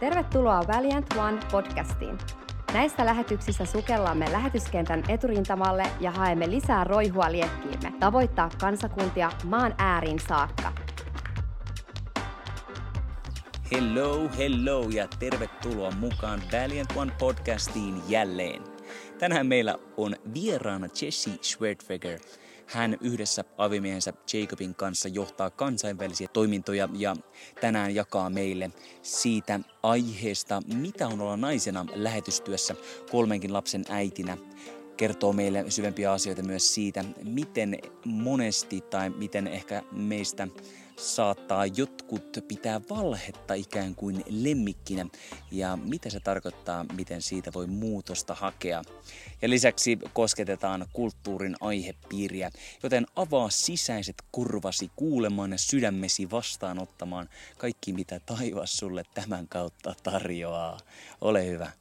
Tervetuloa Valiant One podcastiin. Näissä lähetyksissä sukellamme lähetyskentän eturintamalle ja haemme lisää roihua liekkiimme, tavoittaa kansakuntia maan ääriin saakka. Hello, hello ja tervetuloa mukaan Valiant One podcastiin jälleen. Tänään meillä on vieraana Jesse Schwertfeger. Hän yhdessä avimiehensä Jacobin kanssa johtaa kansainvälisiä toimintoja ja tänään jakaa meille siitä aiheesta, mitä on olla naisena lähetystyössä kolmenkin lapsen äitinä kertoo meille syvempiä asioita myös siitä, miten monesti tai miten ehkä meistä saattaa jotkut pitää valhetta ikään kuin lemmikkinä ja mitä se tarkoittaa, miten siitä voi muutosta hakea. Ja lisäksi kosketetaan kulttuurin aihepiiriä, joten avaa sisäiset kurvasi kuulemaan ja sydämesi vastaanottamaan kaikki mitä taivas sulle tämän kautta tarjoaa. Ole hyvä.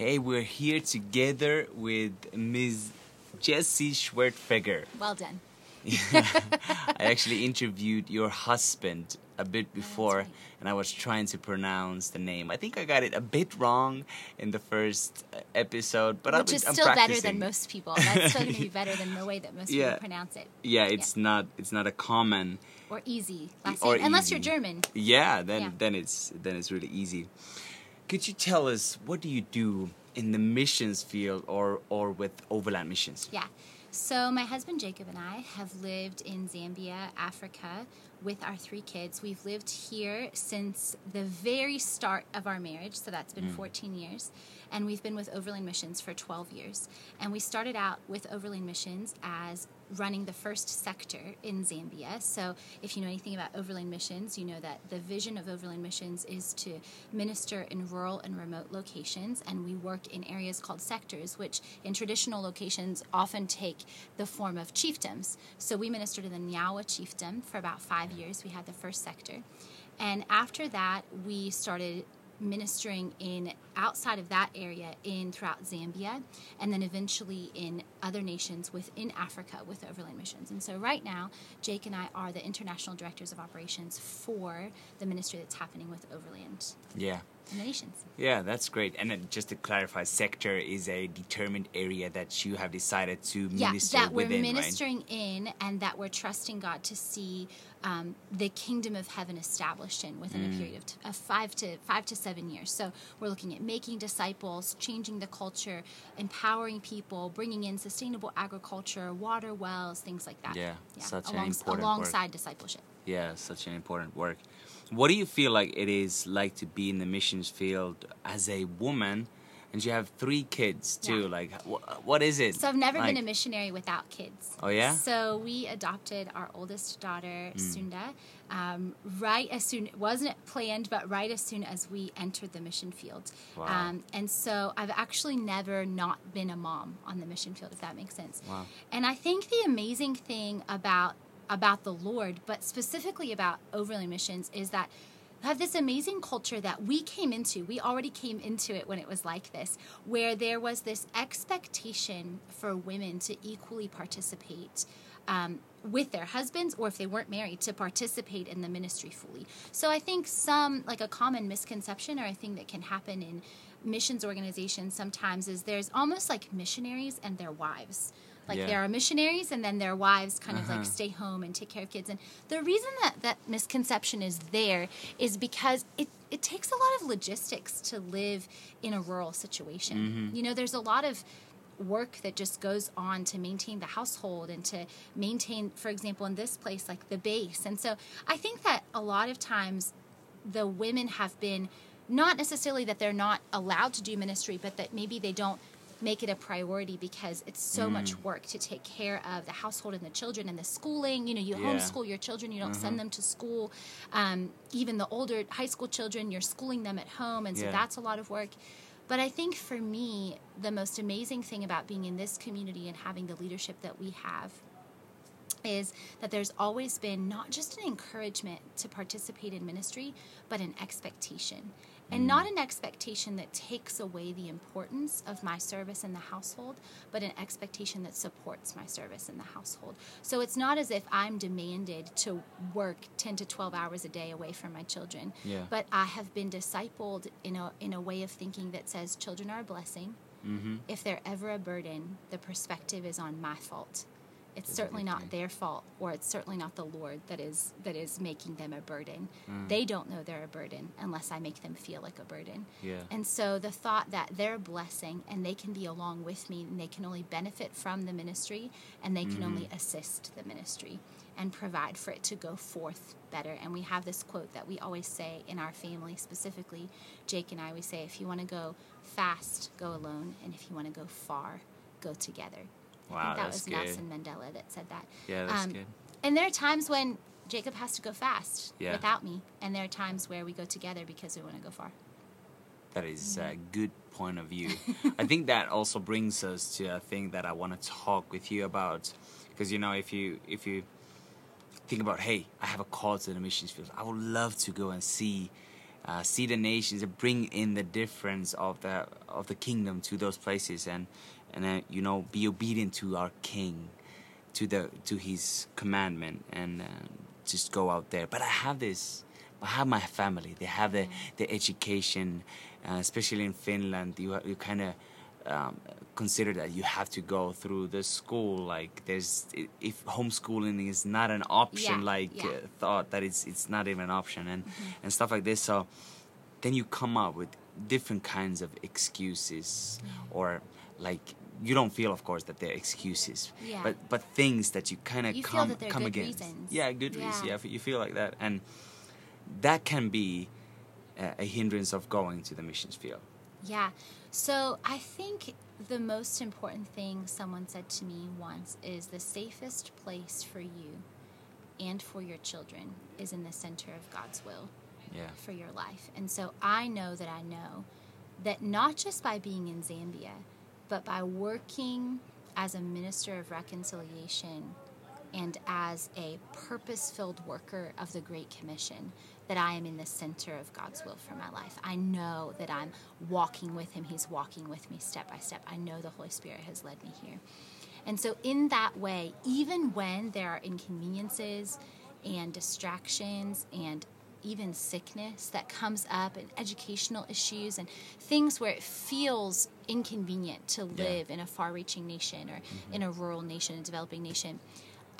Hey, we're here together with Ms. Jessie Schwertfeger. Well done. I actually interviewed your husband a bit before, right. and I was trying to pronounce the name. I think I got it a bit wrong in the first uh, episode, but Which I'm, is I'm still better than most people. That's still going to be better than the way that most Yeah. people pronounce it. Yeah, it's not it's not a common. Or easy last Or name. Unless you're German. Yeah, then Yeah. then it's then it's really easy. Could you tell us what do you do in the missions field or or with overland missions? Yeah. So my husband Jacob and I have lived in Zambia, Africa, with our three kids. We've lived here since the very start of our marriage, so that's been mm. 14 years. And we've been with Overland Missions for 12 years. And we started out with Overland Missions as running the first sector in Zambia. So, if you know anything about Overland Missions, you know that the vision of Overland Missions is to minister in rural and remote locations, and we work in areas called sectors, which in traditional locations often take the form of chiefdoms. So, we ministered in the Nyawa chiefdom for about five years. We had the first sector. And after that, we started ministering in outside of that area in throughout Zambia and then eventually in other nations within Africa with Overland Missions. And so right now, Jake and I are the international directors of operations for the ministry that's happening with Overland Yeah. Nations. Yeah, that's great. And then just to clarify, sector is a determined area that you have decided to Yeah, minister that we're within, right? ministering in and that we're trusting God to see um, the kingdom of heaven established in within Mm. a period of, t- of five to five to seven years. So we're looking at making disciples, changing the culture, empowering people, bringing in sustainable agriculture, water wells, things like that. Yeah, such an important work. alongside discipleship. Yeah, such an important work. What do you feel like it is like to be in the missions field as a woman? And you have three kids too. Yeah. Like, wh- what is it? So I've never been a missionary without kids. Oh, yeah? So we adopted our oldest daughter, Hmm. Sunda, um, right as soon it wasn't planned, but right as soon as we entered the mission field. Wow. Um, and so I've actually never not been a mom on the mission field, if that makes sense. Wow. And I think the amazing thing about about the Lord, but specifically about Overland Missions, is that have this amazing culture that we came into. We already came into it when it was like this, where there was this expectation for women to equally participate. Um, with their husbands, or if they weren't married, to participate in the ministry fully. So I think some, like a common misconception or a thing that can happen in missions organizations sometimes is there's almost like missionaries and their wives. Like Yeah. there are missionaries and then their wives kind of Uh-huh. like stay home and take care of kids. And the reason that that misconception is there is because it, it takes a lot of logistics to live in a rural situation. Mm-hmm. You know, there's a lot of work that just goes on to maintain the household and to maintain, for example, in this place, like the base. And so I think that a lot of times the women have been not necessarily that they're not allowed to do ministry, but that maybe they don't make it a priority because it's so much work to take care of the household and the children and the schooling. You know, you Yeah. homeschool your children, you don't send them to school. Um, even the older high school children, you're schooling them at home, and so Yeah. that's a lot of work. But I think for me, the most amazing thing about being in this community and having the leadership that we have is that there's always been not just an encouragement to participate in ministry, but an expectation. And not an expectation that takes away the importance of my service in the household, but an expectation that supports my service in the household. So it's not as if I'm demanded to work 10 to 12 hours a day away from my children, Yeah. but I have been discipled in a, in a way of thinking that says children are a blessing. Mm-hmm. If they're ever a burden, the perspective is on my fault. It's certainly not their fault, or it's certainly not the Lord that is that is making them a burden. Mm. They don't know they're a burden unless I make them feel like a burden. Yeah. And so the thought that they're a blessing and they can be along with me and they can only benefit from the ministry and they can only assist the ministry and provide for it to go forth better. And we have this quote that we always say in our family, specifically, Jake and I, we say, if you want to go fast, go alone. And if you want to go far, go together. I think that was good. Nelson Mandela that said that. Yeah, that's Um, good. And there are times when Jacob has to go fast Yeah. without me, and there are times where we go together because we want to go far. That is a good point of view. I think that also brings us to a thing that I want to talk with you about, because you know, if you if you think about, hey, I have a call to the missions field, I would love to go and see. Uh, see the nations and bring in the difference of the of the kingdom to those places and and uh, you know be obedient to our king to the to his commandment and uh, just go out there. But i have this i have my family. They have the the education uh, especially in finland. You you kind of um, consider that you have to go through the school. Like there's if homeschooling is not an option Yeah, like yeah. uh, thought that it's it's not even an option and and stuff like this. So then you come up with different kinds of excuses or like you don't feel of course that they're excuses Yeah. but but things that you kind of come come good against reasons. yeah good reasons Yeah. yeah you feel like that and that can be a, a hindrance of going to the missions field Yeah. So I think the most important thing someone said to me once is the safest place for you and for your children is in the center of God's will yeah for your life. And so I know that I know that not just by being in Zambia, but by working as a minister of reconciliation and as a purpose filled worker of the Great Commission, that I am in the center of God's will for my life. I know that I'm walking with Him, He's walking with me step by step. I know the Holy Spirit has led me here. And so, in that way, even when there are inconveniences and distractions and even sickness that comes up and educational issues and things where it feels inconvenient to Yeah. live in a far reaching nation or mm-hmm. in a rural nation, a developing nation.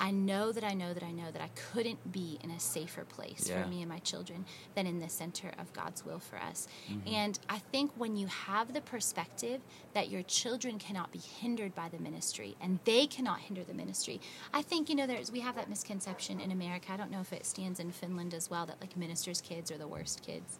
I know that I know that I know that I couldn't be in a safer place Yeah. for me and my children than in the center of God's will for us. Mm-hmm. And I think when you have the perspective that your children cannot be hindered by the ministry and they cannot hinder the ministry, I think you know there's we have that misconception in America. I don't know if it stands in Finland as well that like ministers' kids are the worst kids.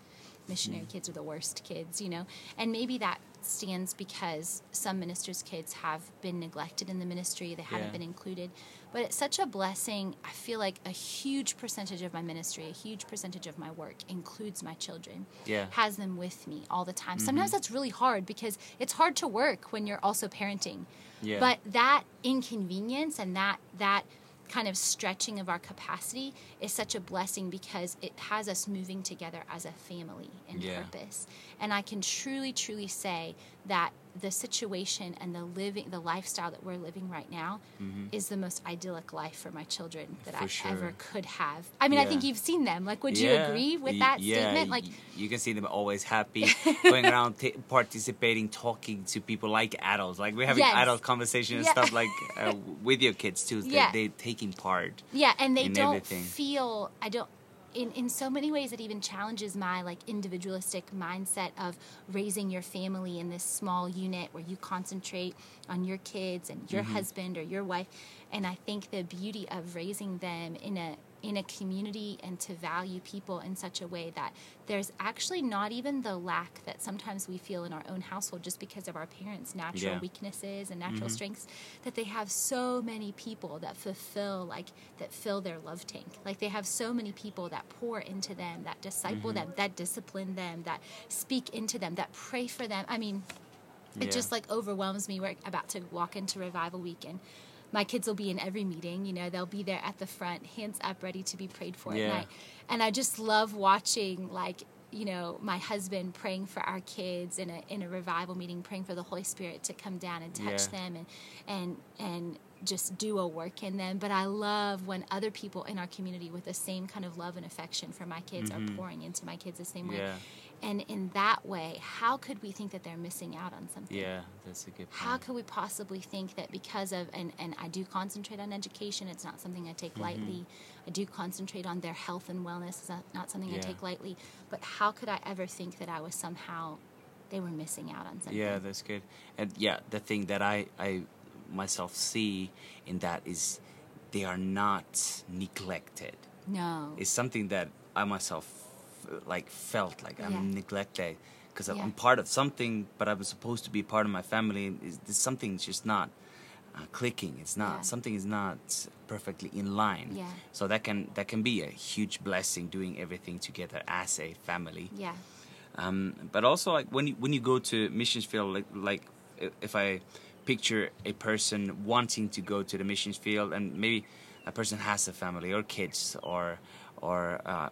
Missionary kids are the worst kids, you know? And maybe that stands because some ministers' kids have been neglected in the ministry, they haven't Yeah. been included. But it's such a blessing. I feel like a huge percentage of my ministry, a huge percentage of my work includes my children. Yeah. Has them with me all the time. Mm-hmm. Sometimes that's really hard because it's hard to work when you're also parenting. Yeah. But that inconvenience and that that kind of stretching of our capacity is such a blessing because it has us moving together as a family in Yeah. purpose. And I can truly, truly say that the situation and the living, the lifestyle that we're living right now, is the most idyllic life for my children that Mm-hmm. For I sure. ever could have. I mean, I think you've seen them. Like, would you agree with Y- that yeah, statement? y- Like, you can see them always happy, going around, t- participating, talking to people like adults. Like we're having Yes. adult conversation and Yeah. stuff like uh, with your kids too. They, Yeah. they're taking part. Yeah, and they don't everything. feel I don't in, in so many ways it even challenges my like individualistic mindset of raising your family in this small unit where you concentrate on your kids and your Mm-hmm. husband or your wife and I think the beauty of raising them in a in a community and to value people in such a way that there's actually not even the lack that sometimes we feel in our own household just because of our parents' natural Yeah. weaknesses and natural mm-hmm. strengths that they have so many people that fulfill like that fill their love tank. Like they have so many people that pour into them that disciple mm-hmm. them that discipline them that speak into them that pray for them. I mean it Yeah. just like overwhelms me we're about to walk into revival week and my kids will be in every meeting you know they'll be there at the front hands up ready to be prayed for Yeah. at night and i just love watching like you know, my husband praying for our kids in a in a revival meeting, praying for the Holy Spirit to come down and touch Yeah. them and and and just do a work in them. But I love when other people in our community with the same kind of love and affection for my kids are pouring into my kids the same way. Mm-hmm. Yeah. And in that way, how could we think that they're missing out on something? Yeah, that's a good point. How could we possibly think that because of and, and I do concentrate on education, it's not something I Mm-hmm. take lightly. I do concentrate on their health and wellness, it's not, not something I take lightly. But how could I ever think that I was somehow they were missing out on something? Yeah, that's good. And yeah, the thing that I I myself see in that is they are not neglected. No. It's something that I myself like felt like I'm Yeah. neglected because Yeah. I'm part of something, but I was supposed to be part of my family. Is this something's just not uh, clicking? It's not Yeah. something is not perfectly in line. Yeah. So that can that can be a huge blessing doing everything together as a family. yeah. Um, but also like when you when you go to missions field like, like if i picture a person wanting to go to the missions field and maybe a person has a family or kids or or uh,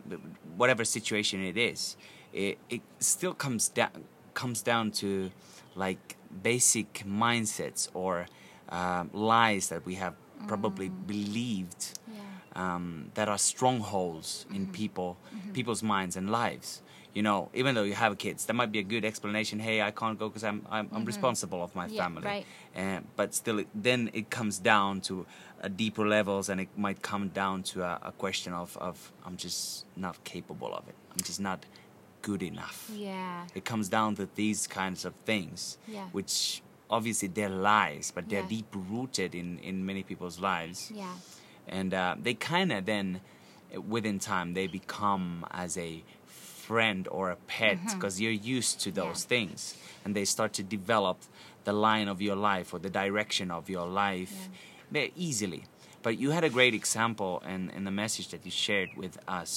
whatever situation it is it, it still comes down comes down to like basic mindsets or um, lies that we have probably believed Yeah. um, that are strongholds in people people's minds and lives you know even though you have kids that might be a good explanation hey i can't go because i'm i'm, I'm responsible of my Yeah, family right. but still it, then it comes down to uh, deeper levels and it might come down to a, a question of, of i'm just not capable of it i'm just not good enough Yeah. it comes down to these kinds of things Yeah. which obviously they're lies but they're Yeah. deep rooted in in many people's lives Yeah. and uh, they kind of then within time they become as a friend or a pet because you're used to those Mm-hmm. Yeah. things and they start to develop the line of your life or the direction of your life very easily but you had a great example in, in the message that you shared with us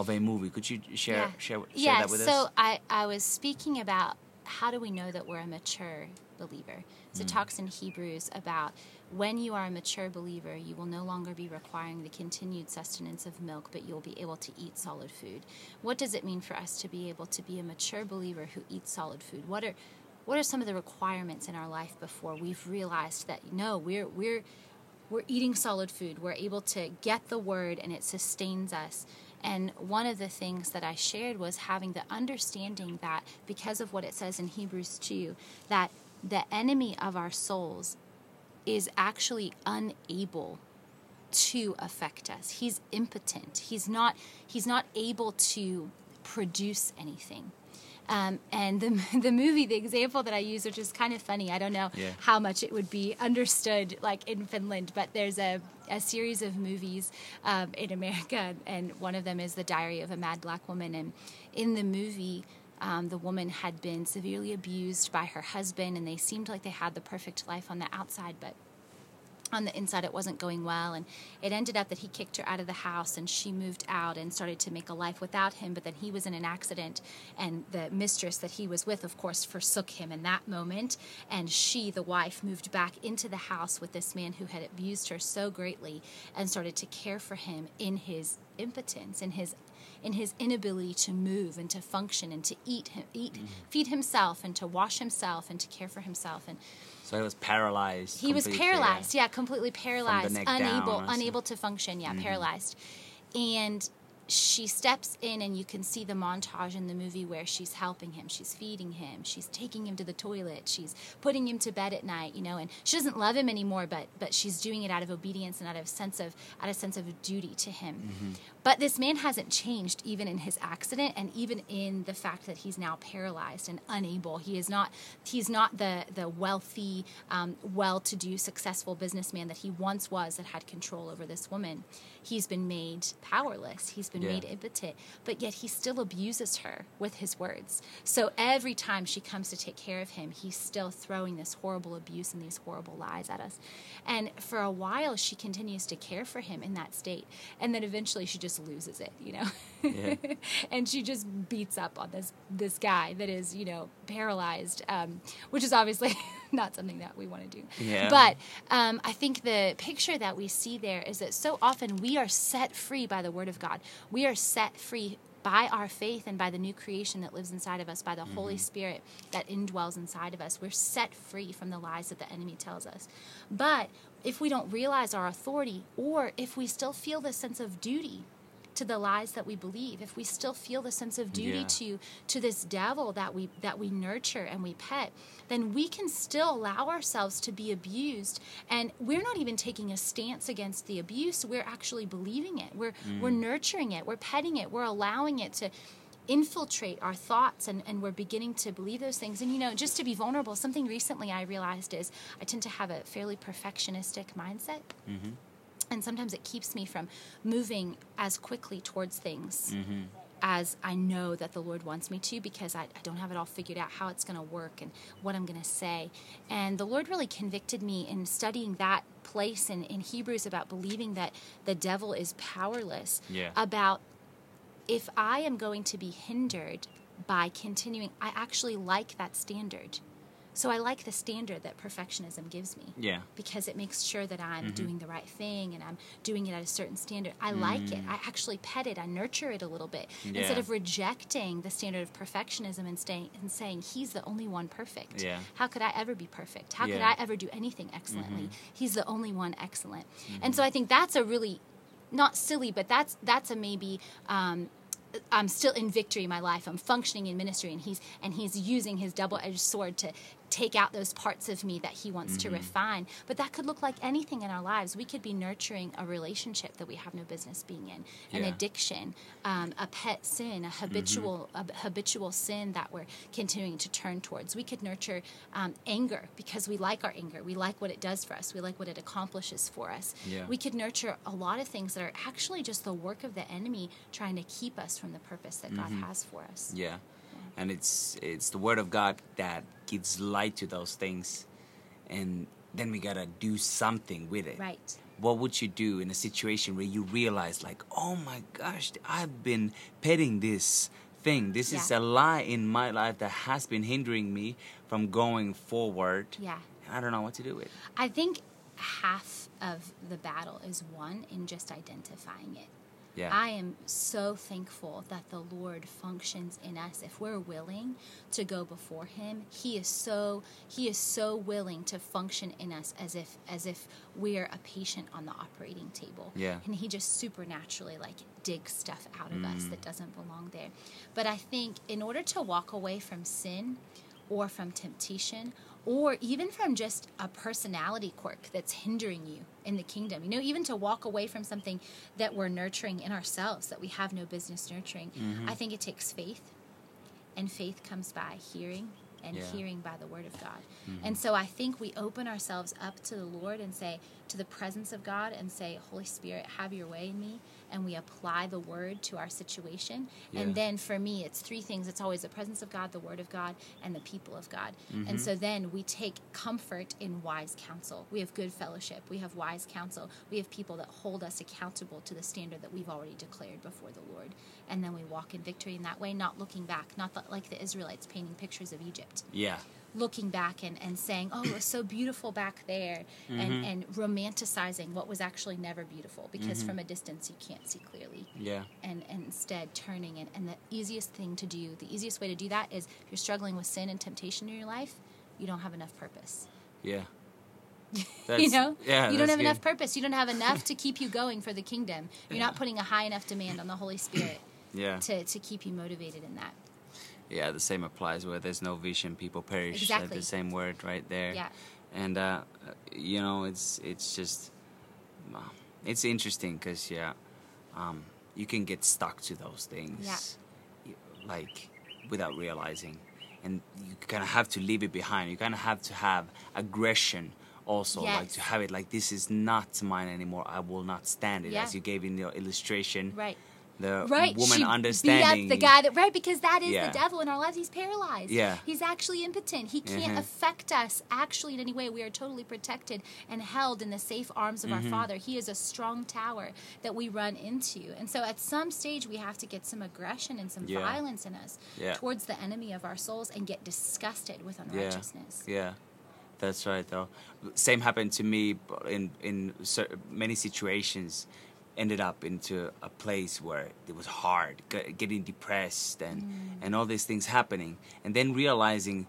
of a movie could you share yeah. share, share yeah, that with so us I, I was speaking about how do we know that we're a mature believer. So Mm. it talks in Hebrews about when you are a mature believer, you will no longer be requiring the continued sustenance of milk, but you'll be able to eat solid food. What does it mean for us to be able to be a mature believer who eats solid food? What are what are some of the requirements in our life before we've realized that no, we're we're we're eating solid food. We're able to get the word and it sustains us. And one of the things that I shared was having the understanding that because of what it says in Hebrews 2, that the enemy of our souls is actually unable to affect us. He's impotent. He's not he's not able to produce anything. Um, and the, the movie, the example that I use, which is kind of funny, I don't know Yeah. how much it would be understood like in Finland, but there's a, a series of movies um, in America, and one of them is The Diary of a Mad Black Woman. And in the movie, um, the woman had been severely abused by her husband, and they seemed like they had the perfect life on the outside, but on the inside it wasn't going well and it ended up that he kicked her out of the house and she moved out and started to make a life without him but then he was in an accident and the mistress that he was with of course forsook him in that moment and she the wife moved back into the house with this man who had abused her so greatly and started to care for him in his impotence in his in his inability to move and to function and to eat him, eat mm-hmm. feed himself and to wash himself and to care for himself and so he was paralyzed he was paralyzed. Yeah completely paralyzed. unable down, unable to function. Yeah paralyzed. And she steps in and you can see the montage in the movie where she's helping him. She's feeding him. She's taking him to the toilet. She's putting him to bed at night you know and she doesn't love him anymore but but she's doing it out of obedience and out of sense of out of sense of duty to him. Mm-hmm. But this man hasn't changed even in his accident and even in the fact that he's now paralyzed and unable. He is not he's not the the wealthy um, well-to-do successful businessman that he once was that had control over this woman. He's been made powerless. He's been Yeah. made impotent. But yet he still abuses her with his words. So every time she comes to take care of him he's still throwing this horrible abuse and these horrible lies at us. And for a while she continues to care for him in that state. And then eventually she just loses it you know Yeah. and she just beats up on this this guy that is you know paralyzed um, which is obviously not something that we want to do Yeah. but um, i think the picture that we see there is that so often we are set free by the word of god we are set free by our faith and by the new creation that lives inside of us, by the Mm-hmm. Holy Spirit that indwells inside of us, we're set free from the lies that the enemy tells us. But if we don't realize our authority, or if we still feel this sense of duty to the lies that we believe, if we still feel the sense of duty Yeah. to to this devil that we that we nurture and we pet, then we can still allow ourselves to be abused. And we're not even taking a stance against the abuse. We're actually believing it. We're mm. we're nurturing it. We're petting it. We're allowing it to infiltrate our thoughts and, and we're beginning to believe those things. And you know, just to be vulnerable, something recently I realized is I tend to have a fairly perfectionistic mindset. Mm-hmm. And sometimes it keeps me from moving as quickly towards things mm-hmm. as I know that the Lord wants me to because I, I don't have it all figured out how it's going to work and what I'm going to say. And the Lord really convicted me in studying that place in, in Hebrews about believing that the devil is powerless, Yeah. about if I am going to be hindered by continuing, I actually like that standard. So I like the standard that perfectionism gives me Yeah. because it makes sure that I'm mm-hmm. doing the right thing and I'm doing it at a certain standard. I like it. I mm. actually pet it. I nurture it a little bit instead of rejecting the standard of perfectionism and, staying, and saying he's the only one perfect. Yeah. How could I ever be perfect? How could I ever do anything excellently? Mm-hmm. He's the only one excellent. And mm-hmm. so I think that's a really not silly, but that's that's a maybe. Um, I'm still in victory in my life. I'm functioning in ministry, and he's and he's using his double-edged sword to take out those parts of me that he wants to refine. But that could look like anything in our lives. We could be nurturing a relationship that we have no business being in, an Yeah. addiction, um, a pet sin, a habitual a habitual sin that we're continuing to turn towards. We could nurture um, anger because we like our anger. We like what it does for us. We like what it accomplishes for us. Yeah. We could nurture a lot of things that are actually just the work of the enemy trying to keep us from the purpose that God has for us. Yeah. And it's it's the word of God that gives light to those things. And then we gotta do something with it. Right. What would you do in a situation where you realize like, oh my gosh, I've been petting this thing. This is a lie in my life that has been hindering me from going forward. Yeah. And I don't know what to do with. it. I think half of the battle is won in just identifying it. Yeah. I am so thankful that the Lord functions in us. If we're willing to go before Him, He is so He is so willing to function in us as if as if we're a patient on the operating table. Yeah. And He just supernaturally like digs stuff out of us mm. that doesn't belong there. But I think in order to walk away from sin or from temptation or even from just a personality quirk that's hindering you in the kingdom. You know, even to walk away from something that we're nurturing in ourselves that we have no business nurturing. Mm-hmm. I think it takes faith, and faith comes by hearing. And Yeah. hearing by the word of God. Mm-hmm. And so I think we open ourselves up to the Lord and say, to the presence of God, and say, Holy Spirit, have your way in me. And we apply the word to our situation. Yeah. And then for me, it's three things it's always the presence of God, the word of God, and the people of God. Mm-hmm. And so then we take comfort in wise counsel. We have good fellowship. We have wise counsel. We have people that hold us accountable to the standard that we've already declared before the Lord. And then we walk in victory in that way, not looking back, not the, like the Israelites painting pictures of Egypt Yeah. Looking back and, and saying, oh, it was so beautiful back there, and, and romanticizing what was actually never beautiful because from a distance you can't see clearly. Yeah. And, and instead turning and, and the easiest thing to do, the easiest way to do that is if you're struggling with sin and temptation in your life, you don't have enough purpose. Yeah. you know, yeah, you don't have enough purpose. You don't have enough to keep you going for the kingdom. You're not putting a high enough demand on the Holy Spirit Yeah. to, to keep you motivated in that. Yeah, the same applies where there's no vision, people perish. uh, Exactly. The same word right there. Yeah. And uh, you know, it's it's just uh, it's interesting because yeah, um, you can get stuck to those things, y- like without realizing, and you kind of have to leave it behind. You kind of have to have aggression. Also, like to have it like this is not mine anymore. I will not stand it, Yeah. as you gave in your illustration. Right. The right woman she understanding the guy that right because that is Yeah. the devil in our lives he's paralyzed Yeah. he's actually impotent he can't Mhm. affect us actually in any way we are totally protected and held in the safe arms of Mm-hmm. our father he is a strong tower that we run into and so at some stage we have to get some aggression and some Yeah. violence in us Yeah. towards the enemy of our souls and get disgusted with unrighteousness Yeah, that's right. Though, same happened to me in in many situations. Ended up into a place where it was hard, g- getting depressed, and mm. and all these things happening, and then realizing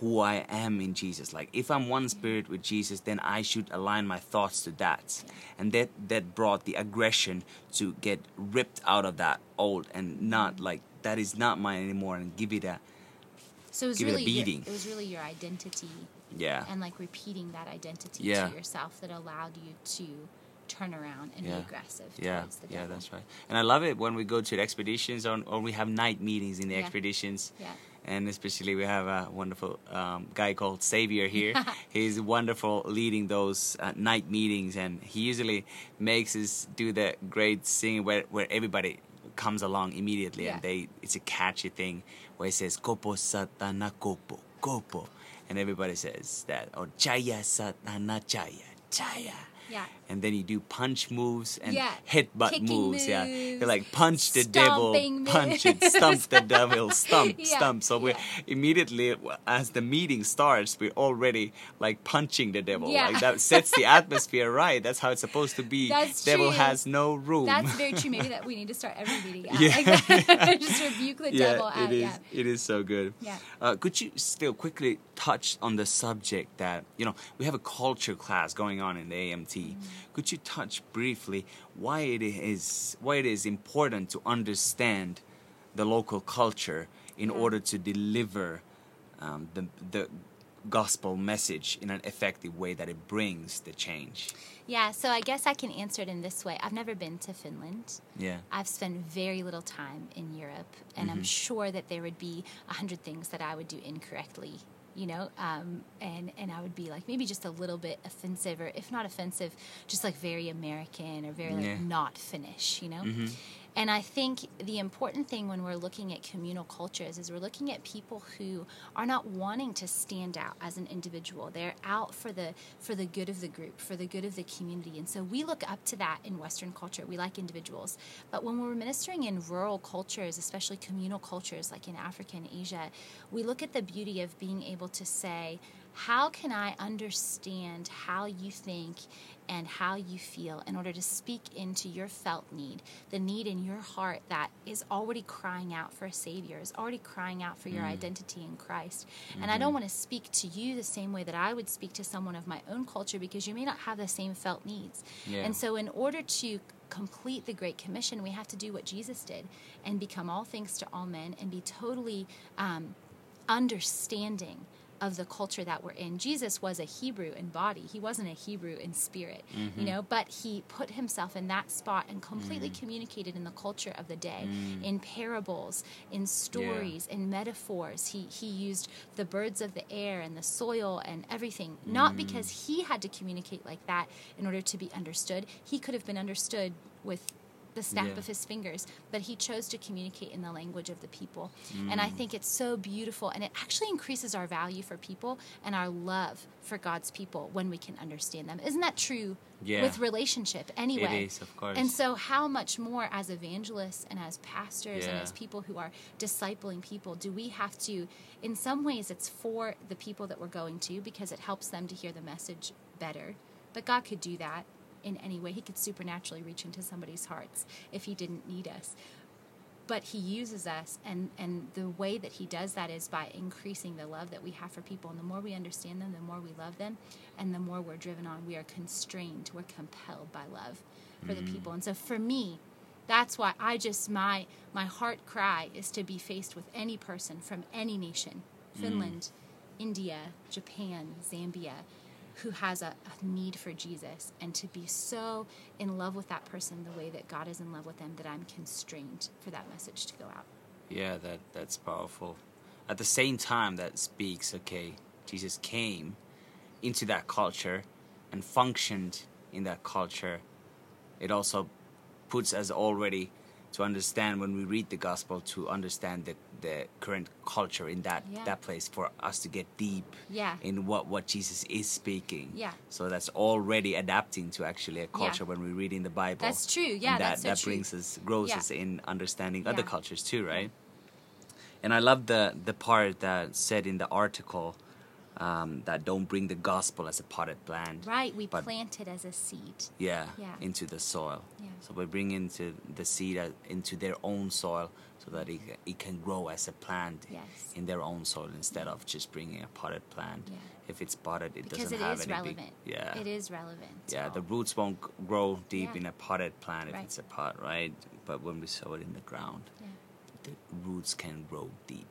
who I am in Jesus. Like if I'm one spirit with Jesus, then I should align my thoughts to that. And that that brought the aggression to get ripped out of that old and not like that is not mine anymore and give it a So it was Give it a really your- beating. it was really your identity yeah. and like repeating that identity Yeah. to yourself that allowed you to turn around and Yeah. be aggressive Yeah, towards the yeah, devil. that's right. And I love it when we go to the expeditions or, or we have night meetings in the Yeah. expeditions. Yeah. And especially we have a wonderful um, guy called Xavier here. He's wonderful leading those uh, night meetings, and he usually makes us do the great singing where, where everybody comes along immediately, Yeah. and they it's a catchy thing where he says "Kopo satana kopo kopo," and everybody says that or "Chaya satana chaya chaya." Yeah. and then you do punch moves and Yeah, headbutt kicking moves. Yeah, moves, you like punch the devil, stomping punch it, stump the devil, stump, Yeah, stump. So we yeah. immediately, as the meeting starts, we're already like punching the devil. Yeah. Like that sets the atmosphere right. That's how it's supposed to be. That's devil true. has no room. That's very true. Maybe that we need to start every meeting out Yeah. like that. Just rebuke the yeah, devil it out. is. Yeah. It is so good. Yeah. Uh, could you still quickly touch on the subject that you know we have a culture class going on in the AMT? Could you touch briefly why it is why it is important to understand the local culture in order to deliver um, the the gospel message in an effective way that it brings the change? Yeah, so I guess I can answer it in this way. I've never been to Finland. Yeah. I've spent very little time in Europe, and Mm-hmm. I'm sure that there would be a hundred things that I would do incorrectly, you know, um, and and I would be like maybe just a little bit offensive, or if not offensive, just like very American or very like Yeah. not Finnish, you know. Mm-hmm. And I think the important thing when we're looking at communal cultures is we're looking at people who are not wanting to stand out as an individual. They're out for the for the good of the group, for the good of the community. And so we look up to that in Western culture. We like individuals. But when we're ministering in rural cultures, especially communal cultures like in Africa and Asia, we look at the beauty of being able to say, how can I understand how you think and how you feel in order to speak into your felt need, the need in your heart that is already crying out for a Savior, is already crying out for your identity in Christ. And I don't want to speak to you the same way that I would speak to someone of my own culture because you may not have the same felt needs. Yeah. And so, in order to complete the Great Commission, we have to do what Jesus did and become all things to all men and be totally um, understanding of the culture that we're in. Jesus was a Hebrew in body. He wasn't a Hebrew in spirit, you mm-hmm. know, but he put himself in that spot and completely mm-hmm. communicated in the culture of the day, mm. in parables, in stories, in metaphors. He he used the birds of the air and the soil and everything, not mm-hmm. because he had to communicate like that in order to be understood. He could have been understood with the snap Yeah. of his fingers, but he chose to communicate in the language of the people. And I mm. think it's so beautiful, and it actually increases our value for people and our love for God's people when we can understand them. Isn't that true Yeah. with relationship anyway? is, of course. And so, how much more as evangelists and as pastors and as people who are discipling people do we have to, in some ways, it's for the people that we're going to because it helps them to hear the message better. But God could do that in any way. He could supernaturally reach into somebody's hearts if He didn't need us. But He uses us, and, and the way that He does that is by increasing the love that we have for people. And the more we understand them, the more we love them, and the more we're driven on. We are constrained, we're compelled by love for the mm. people. And so for me, that's why I just my my heart cry is to be faced with any person from any nation, mm. Finland, India, Japan, Zambia, who has a, a need for Jesus, and to be so in love with that person the way that God is in love with them that I'm constrained for that message to go out. Yeah, that that's powerful. At the same time, that speaks. Okay, Jesus came into that culture and functioned in that culture. It also puts us already to understand when we read the gospel to understand the, the current culture in that Yeah. that place for us to get deep Yeah. in what what Jesus is speaking. Yeah. So that's already adapting to actually a culture when we read in the Bible. That's true. Yeah, that so that true. brings us grows Yeah. us in understanding other cultures too, right? And I love the the part that said in the article um, that don't bring the gospel as a potted plant. Right, we plant it as a seed. Yeah, Yeah. into the soil. Yeah. So we bring into the seed uh, into their own soil so that it, it can grow as a plant Yes. in their own soil instead of just bringing a potted plant. Yeah. If it's potted, it Because doesn't it have is any relevant. big. Yeah. It is relevant. Yeah, the roots won't grow deep Yeah. in a potted plant if Right. it's a pot, right? But when we sow it in the ground, the roots can grow deep.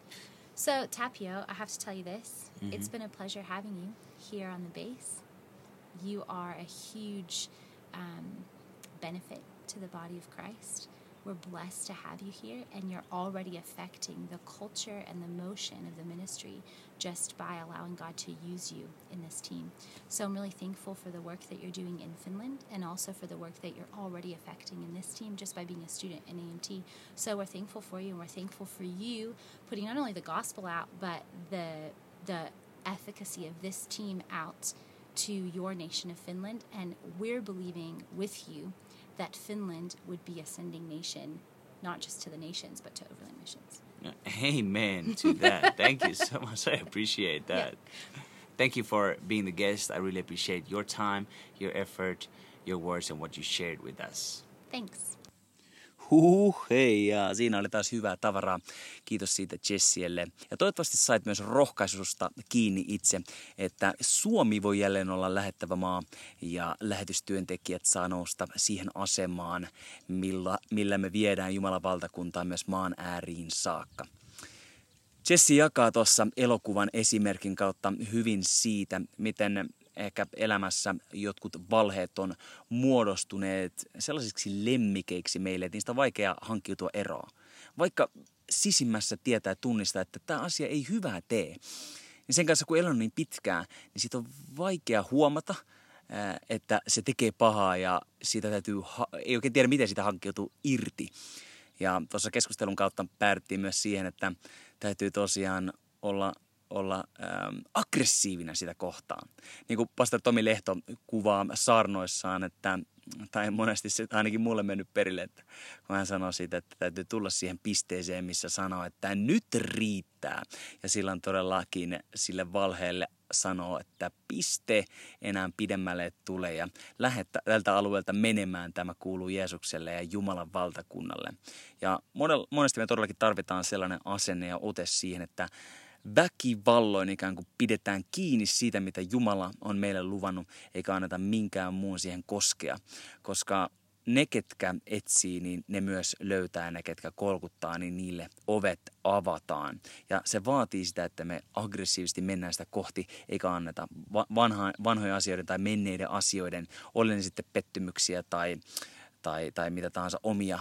So, Tapio, I have to tell you this. Mm-hmm. It's been a pleasure having you here on the base. You are a huge um, benefit to the body of Christ. We're blessed to have you here, and you're already affecting the culture and the motion of the ministry just by allowing God to use you in this team. So I'm really thankful for the work that you're doing in Finland and also for the work that you're already affecting in this team just by being a student in AMT. So we're thankful for you and we're thankful for you putting not only the gospel out, but the the efficacy of this team out to your nation of Finland. And we're believing with you that Finland would be a sending nation, not just to the nations, but to overland missions. Amen to that. Thank you so much. I appreciate that. Thank you for being the guest. I really appreciate your time, your effort, your words, and what you shared with us. Thanks. Huh, hei, ja siinä oli taas hyvää tavaraa. Kiitos siitä Jessielle. Ja toivottavasti sait myös rohkaisusta kiinni itse, että Suomi voi jälleen olla lähettävä maa ja lähetystyöntekijät saa nousta siihen asemaan, millä, millä me viedään Jumalan valtakuntaa myös maan ääriin saakka. Jesse jakaa tuossa elokuvan esimerkin kautta hyvin siitä, miten ehkä elämässä jotkut valheet on muodostuneet sellaisiksi lemmikeiksi meille, että niistä on vaikea hankkiutua eroon. Vaikka sisimmässä tietää ja tunnistaa, että tämä asia ei hyvää tee, niin sen kanssa kun elän niin pitkään, niin siitä on vaikea huomata, että se tekee pahaa ja siitä täytyy, ei oikein tiedä miten sitä hankkiutuu irti. Ja tuossa keskustelun kautta päädyttiin myös siihen, että täytyy tosiaan olla, olla ähm, aggressiivinen sitä kohtaan. Niin kuin pastor Tomi Lehto kuvaa saarnoissaan, että tai monesti se ainakin mulle mennyt perille, että kun hän sanoo siitä, että täytyy tulla siihen pisteeseen, missä sanoo, että nyt riittää. Ja silloin todellakin sille valheelle sanoo, että piste enää pidemmälle et tule ja lähde tältä alueelta menemään. Tämä kuuluu Jeesukselle ja Jumalan valtakunnalle. Ja monesti me todellakin tarvitaan sellainen asenne ja ote siihen, että väkivalloin ikään kuin pidetään kiinni siitä, mitä Jumala on meille luvannut, eikä anneta minkään muun siihen koskea. Koska ne, ketkä etsii, niin ne myös löytää ne, ketkä kolkuttaa, niin niille ovet avataan. Ja se vaatii sitä, että me aggressiivisesti mennään sitä kohti, eikä anneta vanha, vanhojen asioiden tai menneiden asioiden, oli ne sitten pettymyksiä tai, tai, tai mitä tahansa omia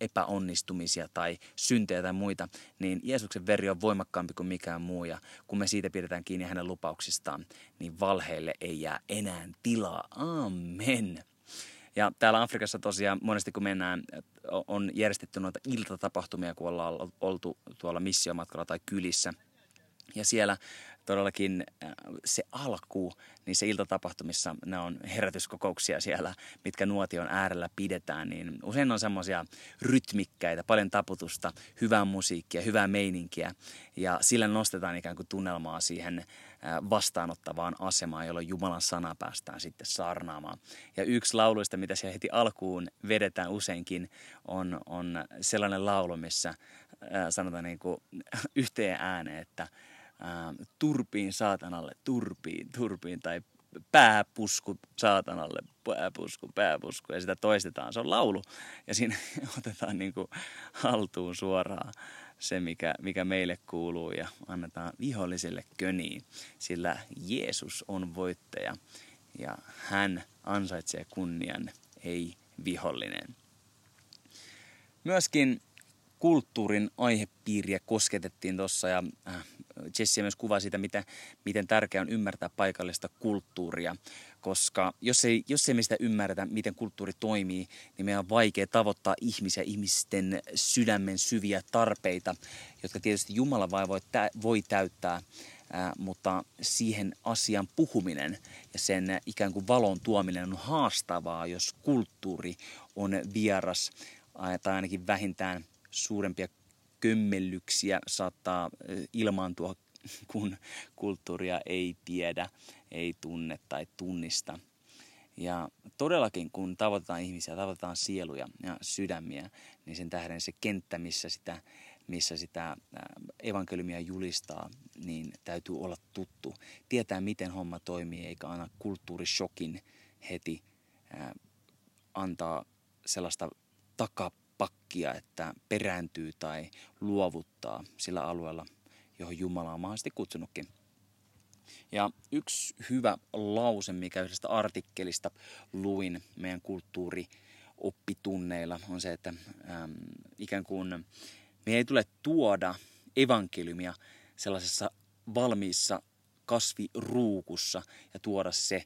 epäonnistumisia tai syntejä tai muita, niin Jeesuksen veri on voimakkaampi kuin mikään muu. Ja kun me siitä pidetään kiinni hänen lupauksistaan, niin valheille ei jää enää tilaa. Amen. Ja täällä Afrikassa tosiaan monesti kun mennään, on järjestetty noita iltatapahtumia, kun ollaan oltu tuolla missiomatkalla tai kylissä. Ja siellä todellakin se alku, niin se iltatapahtumissa, ne on herätyskokouksia siellä, mitkä nuotion äärellä pidetään, niin usein on semmoisia rytmikkäitä, paljon taputusta, hyvää musiikkia, hyvää meininkiä. Ja sillä nostetaan ikään kuin tunnelmaa siihen vastaanottavaan asemaan, jolloin Jumalan sana päästään sitten saarnaamaan. Ja yksi lauluista, mitä siellä heti alkuun vedetään useinkin, on, on sellainen laulu, missä sanotaan niin kuin yhteen ääneen, että turpiin saatanalle, turpiin, turpiin, tai pääpusku saatanalle, pääpusku, pääpusku, ja sitä toistetaan. Se on laulu, ja siinä otetaan niin kuin haltuun suoraan se, mikä, mikä meille kuuluu, ja annetaan viholliselle köniin, sillä Jeesus on voittaja, ja hän ansaitsee kunnian, ei vihollinen. Myöskin kulttuurin aihepiiriä kosketettiin tuossa ja Jesse myös kuvasi sitä, miten, miten tärkeää on ymmärtää paikallista kulttuuria, koska jos ei, jos ei me sitä ymmärretä, miten kulttuuri toimii, niin meidän on vaikea tavoittaa ihmisiä, ihmisten sydämen syviä tarpeita, jotka tietysti Jumala vai voi, tä, voi täyttää, ää, mutta siihen asian puhuminen ja sen ikään kuin valon tuominen on haastavaa, jos kulttuuri on vieras tai ainakin vähintään suurempia kömmellyksiä saattaa ilmaantua kun kulttuuria ei tiedä, ei tunne tai tunnista. Ja todellakin, kun tavoitetaan ihmisiä, tavoitetaan sieluja ja sydämiä, niin sen tähden se kenttä, missä sitä, missä sitä evankeliumia julistaa, niin täytyy olla tuttu. Tietää, miten homma toimii, eikä aina kulttuurishokin heti antaa sellaista takapakkia, että perääntyy tai luovuttaa sillä alueella, johon Jumala on mahdollisesti kutsunutkin. Ja yksi hyvä lause, mikä yhdestä artikkelista luin meidän kulttuurioppitunneilla, on se, että äm, ikään kuin me ei tule tuoda evankeliumia sellaisessa valmiissa kasviruukussa ja tuoda se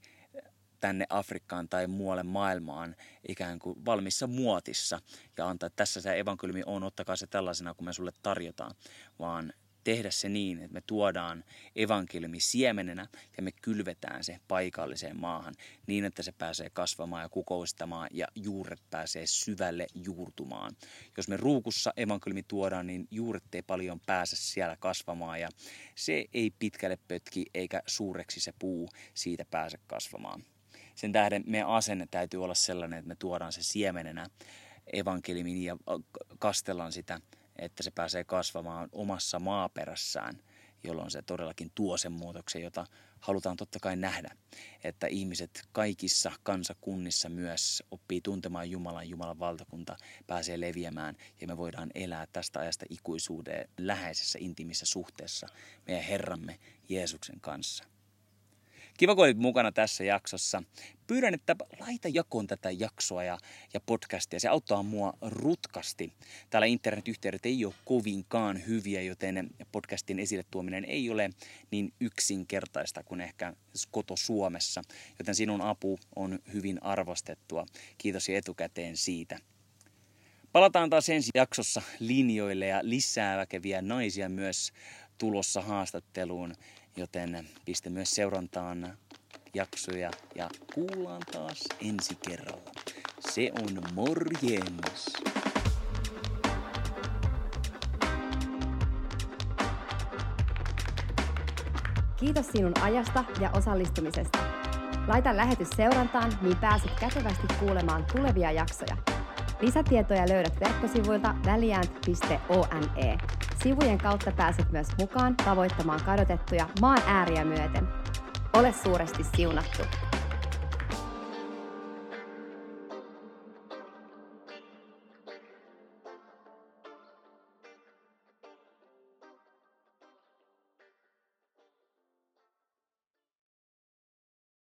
tänne Afrikkaan tai muualle maailmaan ikään kuin valmissa muotissa ja antaa, että tässä se evankeliumi on, ottakaa se tällaisena kuin me sulle tarjotaan, vaan tehdä se niin, että me tuodaan evankeliumi siemenenä ja me kylvetään se paikalliseen maahan niin, että se pääsee kasvamaan ja kukoistamaan ja juuret pääsee syvälle juurtumaan. Jos me ruukussa evankeliumi tuodaan, niin juuret ei paljon pääse siellä kasvamaan ja se ei pitkälle pötki eikä suureksi se puu siitä pääse kasvamaan. Sen tähden meidän asenne täytyy olla sellainen, että me tuodaan se siemenenä evankeliumin ja kastellaan sitä – että se pääsee kasvamaan omassa maaperässään, jolloin se todellakin tuo sen muutoksen, jota halutaan totta kai nähdä. Että ihmiset kaikissa kansakunnissa myös oppii tuntemaan Jumalan, Jumalan valtakunta pääsee leviämään ja me voidaan elää tästä ajasta ikuisuuden läheisessä intiimissä suhteessa meidän Herramme Jeesuksen kanssa. Kiva, kun olit mukana tässä jaksossa. Pyydän, että laita jakoon tätä jaksoa ja, ja podcastia. Se auttaa mua rutkasti. Täällä internetyhteydet ei ole kovinkaan hyviä, joten podcastin esille tuominen ei ole niin yksinkertaista kuin ehkä koto Suomessa. Joten sinun apu on hyvin arvostettua. Kiitos jo etukäteen siitä. Palataan taas ensi jaksossa linjoille ja lisää väkeviä naisia myös tulossa haastatteluun joten pistä myös seurantaan jaksoja ja kuullaan taas ensi kerralla. Se on morjens! Kiitos sinun ajasta ja osallistumisesta. Laita lähetys seurantaan, niin pääset kätevästi kuulemaan tulevia jaksoja. Lisätietoja löydät verkkosivuilta väliäänt.one. Sivujen kautta pääset myös mukaan tavoittamaan kadotettuja maan ääriä myöten. Ole suuresti siunattu!